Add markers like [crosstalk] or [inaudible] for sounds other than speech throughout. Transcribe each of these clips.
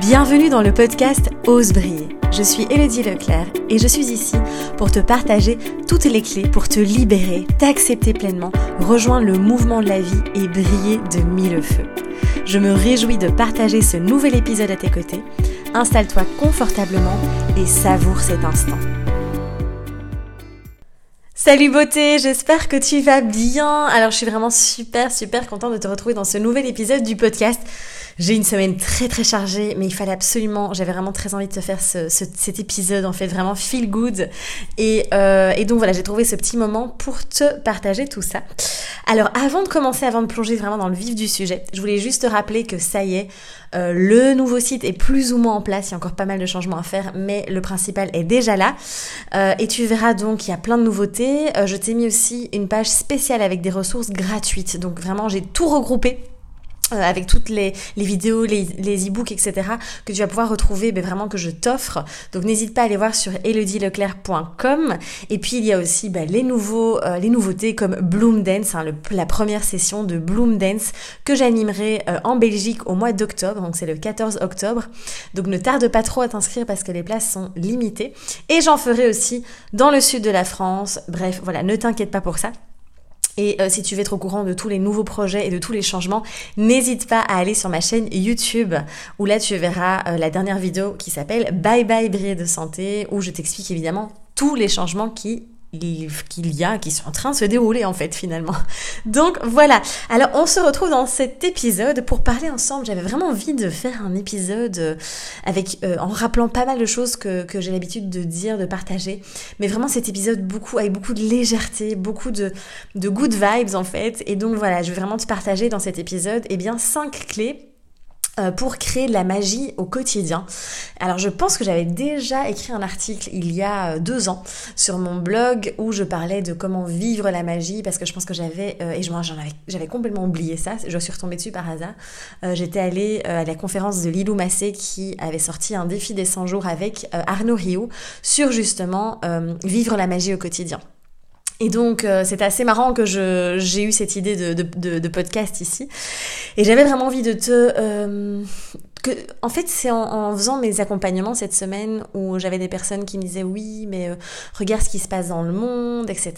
Bienvenue dans le podcast Ose briller. Je suis Elodie Leclerc et je suis ici pour te partager toutes les clés pour te libérer, t'accepter pleinement, rejoindre le mouvement de la vie et briller de mille feux. Je me réjouis de partager ce nouvel épisode à tes côtés. Installe-toi confortablement et savoure cet instant. Salut beauté, j'espère que tu vas bien. Alors je suis vraiment super super contente de te retrouver dans ce nouvel épisode du podcast. J'ai une semaine très très chargée, mais il fallait absolument, j'avais vraiment très envie de te faire ce, cet épisode en fait vraiment feel good. Et, euh, et donc voilà, j'ai trouvé ce petit moment pour te partager tout ça. Alors avant de commencer, avant de plonger vraiment dans le vif du sujet, je voulais juste te rappeler que ça y est, euh, le nouveau site est plus ou moins en place, il y a encore pas mal de changements à faire, mais le principal est déjà là. Euh, et tu verras donc, il y a plein de nouveautés. Euh, je t'ai mis aussi une page spéciale avec des ressources gratuites. Donc vraiment, j'ai tout regroupé avec toutes les, vidéos, les, e-books, etc., que tu vas pouvoir retrouver, ben vraiment que je t'offre. Donc n'hésite pas à aller voir sur elodieleclerc.com. Et puis il y a aussi ben, euh, les nouveautés comme Bloom Dance, hein, la première session de Bloom Dance que j'animerai euh, en Belgique au mois d'octobre. Donc c'est le 14 octobre. Donc ne tarde pas trop à t'inscrire parce que les places sont limitées. Et j'en ferai aussi dans le sud de la France. Bref, voilà, ne t'inquiète pas pour ça. Et euh, si tu veux être au courant de tous les nouveaux projets et de tous les changements, n'hésite pas à aller sur ma chaîne YouTube où là tu verras euh, la dernière vidéo qui s'appelle Bye bye briller de santé où je t'explique évidemment tous les changements qui qu'il y a, qui sont en train de se dérouler en fait finalement. Donc voilà, alors on se retrouve dans cet épisode pour parler ensemble. J'avais vraiment envie de faire un épisode euh, avec euh, en rappelant pas mal de choses que, que j'ai l'habitude de dire, de partager. Mais vraiment cet épisode beaucoup avec beaucoup de légèreté, beaucoup de, de good vibes en fait. Et donc voilà, je vais vraiment te partager dans cet épisode eh bien cinq clés pour créer de la magie au quotidien. Alors je pense que j'avais déjà écrit un article il y a euh, deux ans sur mon blog où je parlais de comment vivre la magie parce que je pense que j'avais euh, et j'en avais j'avais complètement oublié ça. Je suis retombée dessus par hasard. J'étais allée à la conférence de Lilou Massé qui avait sorti un défi des 100 jours avec Arnaud Rio sur justement vivre la magie au quotidien. Et donc, euh, c'est assez marrant que j'ai eu cette idée de, de, podcast ici. Et j'avais vraiment envie de te... Euh, que, en fait, c'est en, faisant mes accompagnements cette semaine où j'avais des personnes qui me disaient oui, mais euh, regarde ce qui se passe dans le monde, etc.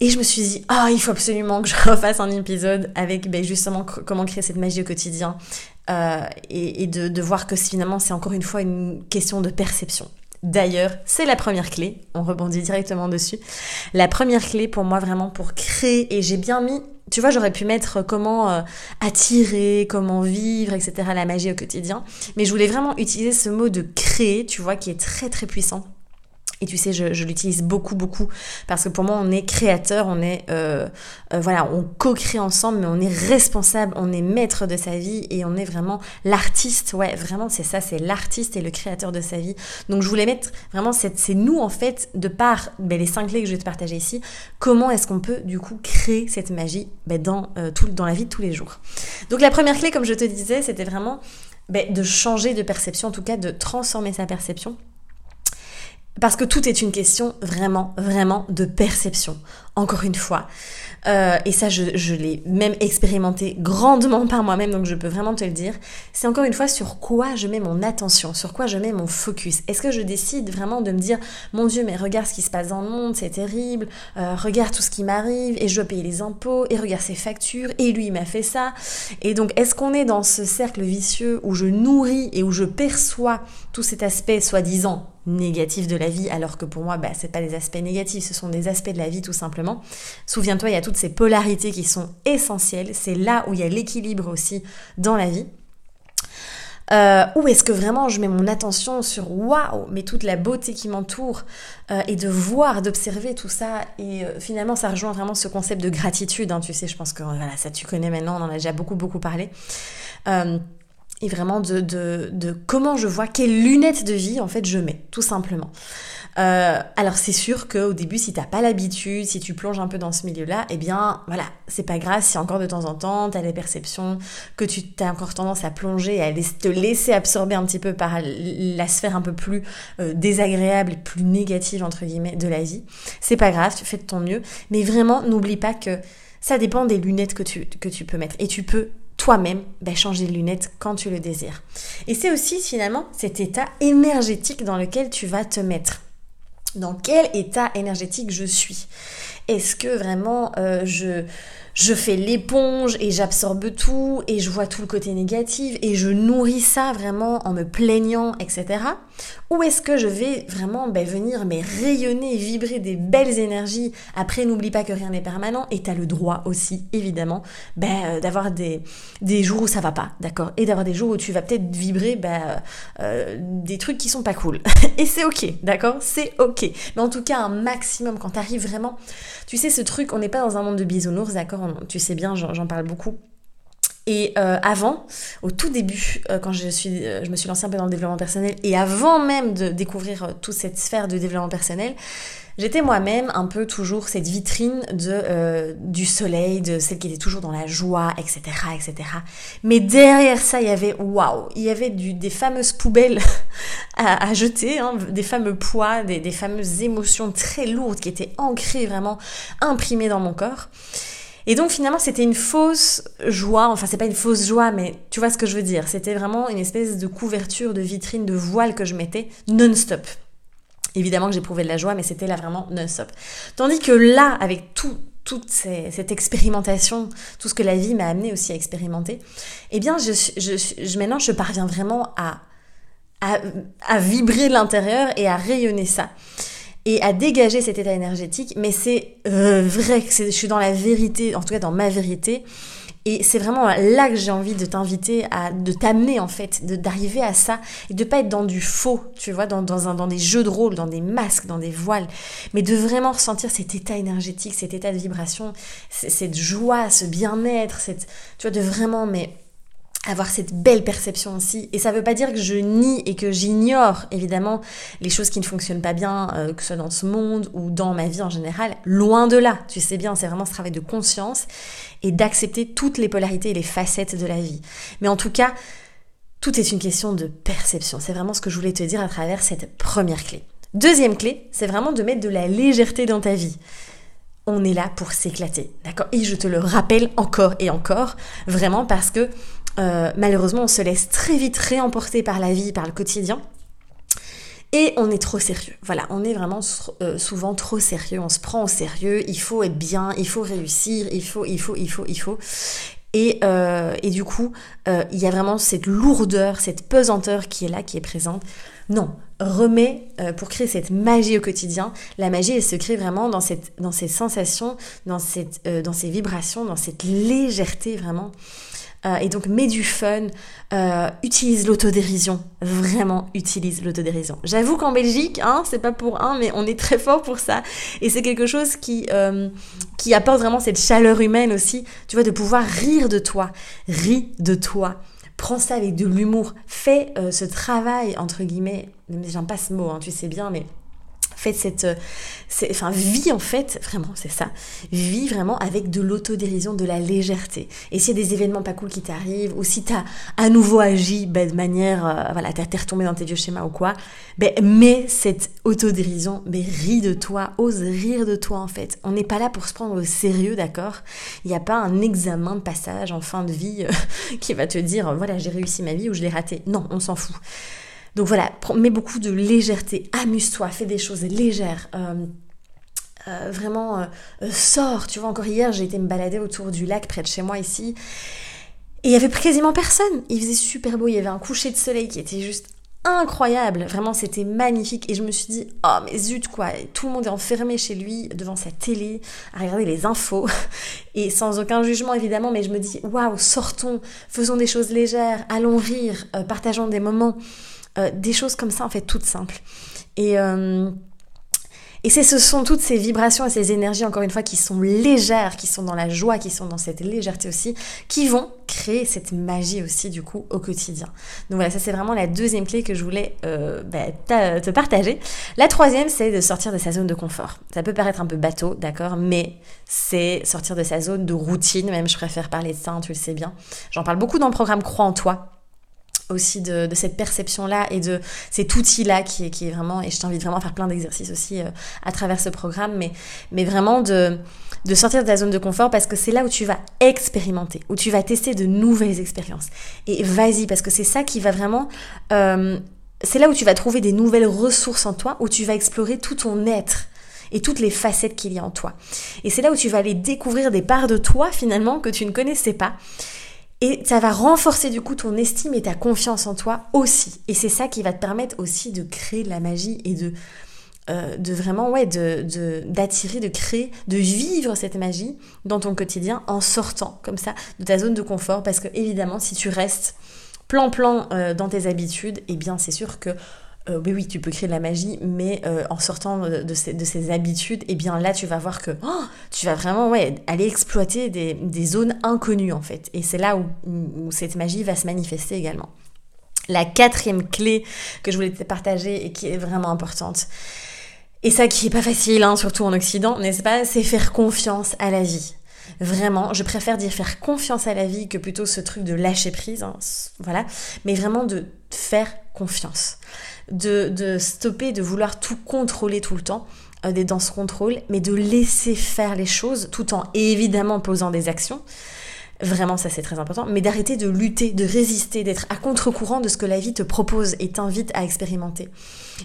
Et je me suis dit, ah, il faut absolument que je [laughs] refasse un épisode avec ben, justement comment créer cette magie au quotidien euh, et, et de, de voir que finalement c'est encore une fois une question de perception. D'ailleurs, c'est la première clé, on rebondit directement dessus. La première clé pour moi vraiment pour créer, et j'ai bien mis, tu vois, j'aurais pu mettre comment euh, attirer, comment vivre, etc., la magie au quotidien, mais je voulais vraiment utiliser ce mot de créer, tu vois, qui est très très puissant et tu sais, je, l'utilise beaucoup, beaucoup, parce que pour moi, on est créateur, on est, euh, euh, voilà, on co-crée ensemble, mais on est responsable, on est maître de sa vie, et on est vraiment l'artiste, ouais, vraiment, c'est ça, c'est l'artiste et le créateur de sa vie. Donc, je voulais mettre vraiment, c'est nous, en fait, de par ben, les cinq clés que je vais te partager ici, comment est-ce qu'on peut, du coup, créer cette magie ben, dans, euh, tout, dans la vie de tous les jours. Donc, la première clé, comme je te disais, c'était vraiment ben, de changer de perception, en tout cas, de transformer sa perception parce que tout est une question vraiment, vraiment de perception. Encore une fois. Euh, et ça, je, l'ai même expérimenté grandement par moi-même, donc je peux vraiment te le dire. C'est encore une fois sur quoi je mets mon attention, sur quoi je mets mon focus. Est-ce que je décide vraiment de me dire, mon Dieu, mais regarde ce qui se passe dans le monde, c'est terrible, euh, regarde tout ce qui m'arrive, et je dois les impôts, et regarde ses factures, et lui, il m'a fait ça. Et donc, est-ce qu'on est dans ce cercle vicieux où je nourris et où je perçois tout cet aspect soi-disant négatif de la vie, alors que pour moi, bah, c'est pas des aspects négatifs, ce sont des aspects de la vie tout simplement. Souviens-toi, il y a toutes ces polarités qui sont essentielles, c'est là où il y a l'équilibre aussi dans la vie. Euh, ou est-ce que vraiment je mets mon attention sur waouh, mais toute la beauté qui m'entoure euh, et de voir, d'observer tout ça et euh, finalement ça rejoint vraiment ce concept de gratitude. Hein, tu sais, je pense que voilà ça tu connais maintenant, on en a déjà beaucoup beaucoup parlé et vraiment de, comment je vois, quelles lunettes de vie en fait je mets, tout simplement. Euh, alors c'est sûr qu'au début, si t'as pas l'habitude, si tu plonges un peu dans ce milieu-là, eh bien voilà, c'est pas grave si encore de temps en temps t'as des perceptions, que tu as encore tendance à plonger, à te laisser absorber un petit peu par la sphère un peu plus euh, désagréable plus négative entre guillemets de la vie. C'est pas grave, tu fais de ton mieux, mais vraiment n'oublie pas que ça dépend des lunettes que tu, que tu peux mettre et tu peux toi-même ben, changer de lunettes quand tu le désires. Et c'est aussi finalement cet état énergétique dans lequel tu vas te mettre. Dans quel état énergétique je suis? Est-ce que vraiment euh, je je fais l'éponge et j'absorbe tout et je vois tout le côté négatif et je nourris ça vraiment en me plaignant, etc. Ou est-ce que je vais vraiment ben, venir mais rayonner, vibrer des belles énergies? Après, n'oublie pas que rien n'est permanent et tu as le droit aussi, évidemment, ben, euh, d'avoir des, des jours où ça va pas, d'accord? Et d'avoir des jours où tu vas peut-être vibrer ben, euh, des trucs qui sont pas cool. [laughs] et c'est ok, d'accord? C'est ok. Mais en tout cas, un maximum quand tu arrives vraiment... Tu sais, ce truc, on n'est pas dans un monde de bisounours, d'accord? Tu sais bien, j'en parle beaucoup. Et euh, avant, au tout début, euh, quand je, suis, euh, je me suis lancée un peu dans le développement personnel, et avant même de découvrir toute cette sphère de développement personnel, j'étais moi-même un peu toujours cette vitrine de, du soleil, de celle qui était toujours dans la joie, etc., etc. Mais derrière ça, il y avait, waouh, il y avait des fameuses poubelles [laughs] à, jeter, hein, des fameux poids, des fameuses émotions très lourdes qui étaient ancrées, vraiment imprimées dans mon corps. Et donc finalement c'était une fausse joie, enfin c'est pas une fausse joie mais tu vois ce que je veux dire, c'était vraiment une espèce de couverture, de vitrine, de voile que je mettais non-stop. Évidemment que j'éprouvais de la joie mais c'était là vraiment non-stop. Tandis que là avec tout, toute cette expérimentation, tout ce que la vie m'a amené aussi à expérimenter, eh bien je, je, maintenant je parviens vraiment à, à, à vibrer de l'intérieur et à rayonner ça et à dégager cet état énergétique. Mais c'est euh, vrai que je suis dans la vérité, en tout cas dans ma vérité. Et c'est vraiment là que j'ai envie de t'inviter à, de t'amener en fait, d'arriver à ça et de pas être dans du faux, tu vois, dans, dans, un, dans des jeux de rôle, dans des masques, dans des voiles, mais de vraiment ressentir cet état énergétique, cet état de vibration, cette joie, ce bien-être, tu vois, de vraiment, mais avoir cette belle perception aussi. Et ça veut pas dire que je nie et que j'ignore évidemment les choses qui ne fonctionnent pas bien, euh, que ce soit dans ce monde ou dans ma vie en général. Loin de là, tu sais bien, c'est vraiment ce travail de conscience et d'accepter toutes les polarités et les facettes de la vie. Mais en tout cas, tout est une question de perception. C'est vraiment ce que je voulais te dire à travers cette première clé. Deuxième clé, c'est vraiment de mettre de la légèreté dans ta vie on est là pour s'éclater, d'accord? Et je te le rappelle encore et encore, vraiment parce que euh, malheureusement, on se laisse très vite réemporter par la vie, par le quotidien. Et on est trop sérieux. Voilà, on est vraiment euh, souvent trop sérieux. On se prend au sérieux. Il faut être bien, il faut réussir, il faut, il faut, il faut, il faut. Et, euh, et du coup, il y a vraiment cette lourdeur, cette pesanteur qui est là, qui est présente. Non, remets pour créer cette magie au quotidien. La magie, elle se crée vraiment dans, cette, dans ces sensations, dans, cette, dans ces vibrations, dans cette légèreté vraiment. Euh, et donc mets du fun, euh, utilise l'autodérision, vraiment utilise l'autodérision. J'avoue qu'en Belgique, hein, c'est pas pour un, mais on est très fort pour ça. Et c'est quelque chose qui, euh, qui apporte vraiment cette chaleur humaine aussi, tu vois, de pouvoir rire de toi, ris de toi. Prends ça avec de l'humour, fais ce travail, entre guillemets, j'aime pas ce mot, hein, tu sais bien, mais Faites cette, euh, enfin, vis en fait, vraiment, c'est ça. Vis vraiment avec de l'autodérision, de la légèreté. Et s'il y a des événements pas cool qui t'arrivent, ou si t'as à nouveau agi ben, de manière, euh, voilà, t'es retombé dans tes vieux schémas ou quoi, ben, mets cette autodérision, ben, ris de toi, ose rire de toi en fait. On n'est pas là pour se prendre au sérieux, d'accord? Il n'y a pas un examen de passage en fin de vie euh, [laughs] qui va te dire, voilà, j'ai réussi ma vie ou je l'ai raté. Non, on s'en fout. Donc voilà, mets beaucoup de légèreté, amuse-toi, fais des choses légères. Euh, euh, vraiment, euh, sors. Tu vois, encore hier, j'ai été me balader autour du lac près de chez moi ici. Et il y avait quasiment personne. Il faisait super beau. Il y avait un coucher de soleil qui était juste incroyable. Vraiment, c'était magnifique. Et je me suis dit, oh mais zut quoi, tout le monde est enfermé chez lui devant sa télé à regarder les infos. [laughs] Et sans aucun jugement évidemment, mais je me dis, waouh, sortons, faisons des choses légères, allons rire, partageons des moments. Euh, des choses comme ça en fait toutes simples. Et euh, et ce sont toutes ces vibrations et ces énergies, encore une fois, qui sont légères, qui sont dans la joie, qui sont dans cette légèreté aussi, qui vont créer cette magie aussi, du coup, au quotidien. Donc voilà, ça c'est vraiment la deuxième clé que je voulais euh, bah, te partager. La troisième, c'est de sortir de sa zone de confort. Ça peut paraître un peu bateau, d'accord, mais c'est sortir de sa zone de routine, même je préfère parler de ça, hein, tu le sais bien. J'en parle beaucoup dans le programme Crois en toi, aussi de, cette perception-là et de cet outil-là qui est, vraiment, et je t'invite vraiment à faire plein d'exercices aussi euh, à travers ce programme, mais, mais vraiment de, de sortir de ta zone de confort parce que c'est là où tu vas expérimenter, où tu vas tester de nouvelles expériences. Et vas-y, parce que c'est ça qui va vraiment... Euh, c'est là où tu vas trouver des nouvelles ressources en toi, où tu vas explorer tout ton être et toutes les facettes qu'il y a en toi. Et c'est là où tu vas aller découvrir des parts de toi finalement que tu ne connaissais pas. Et ça va renforcer du coup ton estime et ta confiance en toi aussi. Et c'est ça qui va te permettre aussi de créer de la magie et de, euh, de vraiment, ouais, d'attirer, de, de créer, de vivre cette magie dans ton quotidien en sortant comme ça de ta zone de confort. Parce que évidemment, si tu restes plan-plan euh, dans tes habitudes, eh bien c'est sûr que euh, oui, oui, tu peux créer de la magie, mais euh, en sortant de ces, habitudes, et eh bien là, tu vas voir que oh, tu vas vraiment aller exploiter des, zones inconnues, en fait. Et c'est là où, cette magie va se manifester également. La quatrième clé que je voulais te partager et qui est vraiment importante, et ça qui est pas facile, hein, surtout en Occident, n'est-ce pas, c'est faire confiance à la vie. Vraiment, je préfère dire faire confiance à la vie que plutôt ce truc de lâcher prise, hein, voilà, mais vraiment de faire confiance de, stopper, de vouloir tout contrôler tout le temps, euh, d'être dans ce contrôle, mais de laisser faire les choses tout en évidemment posant des actions. Vraiment, ça c'est très important, mais d'arrêter de lutter, de résister, d'être à contre-courant de ce que la vie te propose et t'invite à expérimenter.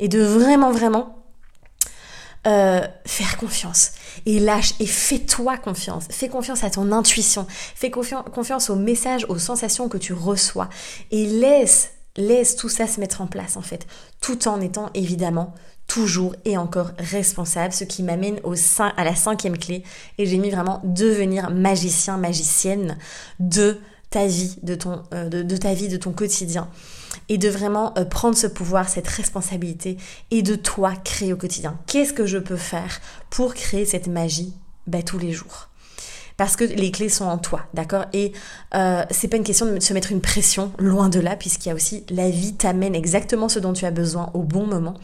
Et de vraiment, vraiment euh, faire confiance. Et lâche et fais-toi confiance. Fais confiance à ton intuition. Fais confiance aux messages, aux sensations que tu reçois. Et laisse laisse tout ça se mettre en place en fait, tout en étant évidemment toujours et encore responsable, ce qui m'amène au à la cinquième clé, et j'ai mis vraiment devenir magicien, magicienne de ta vie, de, ton, euh, quotidien, et de vraiment euh, prendre ce pouvoir, cette responsabilité, et de toi créer au quotidien. Qu'est-ce que je peux faire pour créer cette magie bah, tous les jours? Parce que les clés sont en toi, d'accord? Et euh, c'est pas une question de se mettre une pression, loin de là, puisqu'il y a aussi la vie t'amène exactement ce dont tu as besoin au bon moment.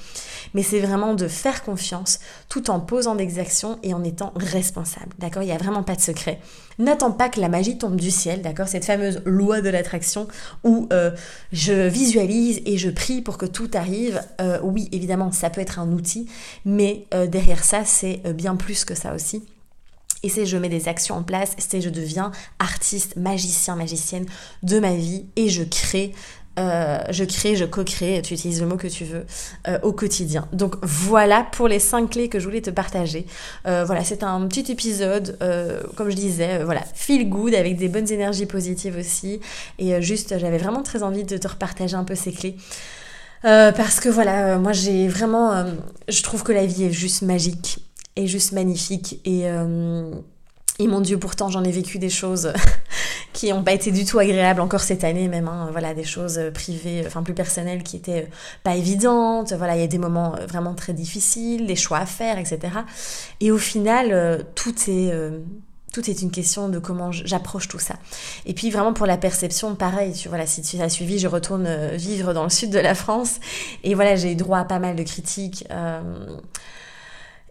Mais c'est vraiment de faire confiance tout en posant des actions et en étant responsable, d'accord? Il n'y a vraiment pas de secret. N'attends pas que la magie tombe du ciel, d'accord? Cette fameuse loi de l'attraction où euh, je visualise et je prie pour que tout arrive. Euh, oui, évidemment, ça peut être un outil, mais euh, derrière ça, c'est bien plus que ça aussi. Et c'est je mets des actions en place, c'est je deviens artiste, magicien, magicienne de ma vie et je crée euh, je crée, je co-crée, tu utilises le mot que tu veux, euh, au quotidien. Donc voilà pour les cinq clés que je voulais te partager. Euh, voilà, c'est un petit épisode, comme je disais, voilà, feel good avec des bonnes énergies positives aussi. Et juste, j'avais vraiment très envie de te repartager un peu ces clés. parce que voilà, moi j'ai vraiment, je trouve que la vie est juste magique est juste magnifique. Et, euh, et mon Dieu, pourtant j'en ai vécu des choses [laughs] qui n'ont pas été du tout agréables encore cette année même. Hein. voilà, des choses privées, enfin plus personnelles qui étaient pas évidentes. Voilà, il y a des moments vraiment très difficiles, des choix à faire, etc. Et au final, euh, tout est euh, tout est une question de comment j'approche tout ça. Et puis vraiment pour la perception, pareil, tu, voilà, si tu as suivi, je retourne vivre dans le sud de la France et voilà, j'ai eu droit à pas mal de critiques. Euh,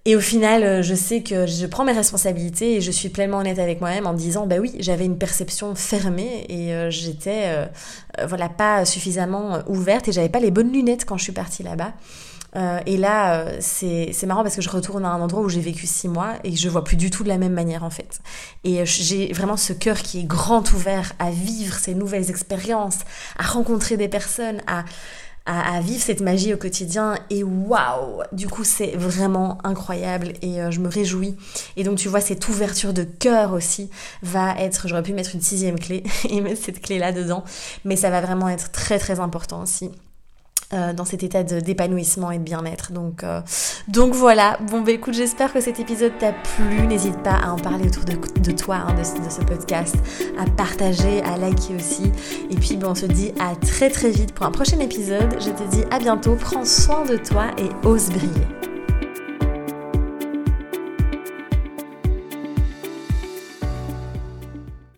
et au final, euh, je sais que je prends mes responsabilités et je suis pleinement honnête avec moi-même en me disant, bah oui, j'avais une perception fermée et euh, j'étais, euh, voilà, pas suffisamment ouverte et j'avais pas les bonnes lunettes quand je suis partie là-bas. et là, c'est marrant parce que je retourne à un endroit où j'ai vécu six mois et je vois plus du tout de la même manière en fait. Et j'ai vraiment ce cœur qui est grand ouvert à vivre ces nouvelles expériences, à rencontrer des personnes, à à, vivre cette magie au quotidien et waouh du coup c'est vraiment incroyable et euh, je me réjouis. Et donc tu vois cette ouverture de cœur aussi va être j'aurais pu mettre une sixième clé [laughs] et mettre cette clé là dedans mais ça va vraiment être très très important aussi euh, dans cet état d'épanouissement et de bien-être. Donc, euh, donc voilà. Bon, bah écoute, j'espère que cet épisode t'a plu. N'hésite pas à en parler autour de, toi, hein, de, ce podcast, à partager, à liker aussi. Et puis, bon, on se dit à très très vite pour un prochain épisode. Je te dis à bientôt. Prends soin de toi et ose briller.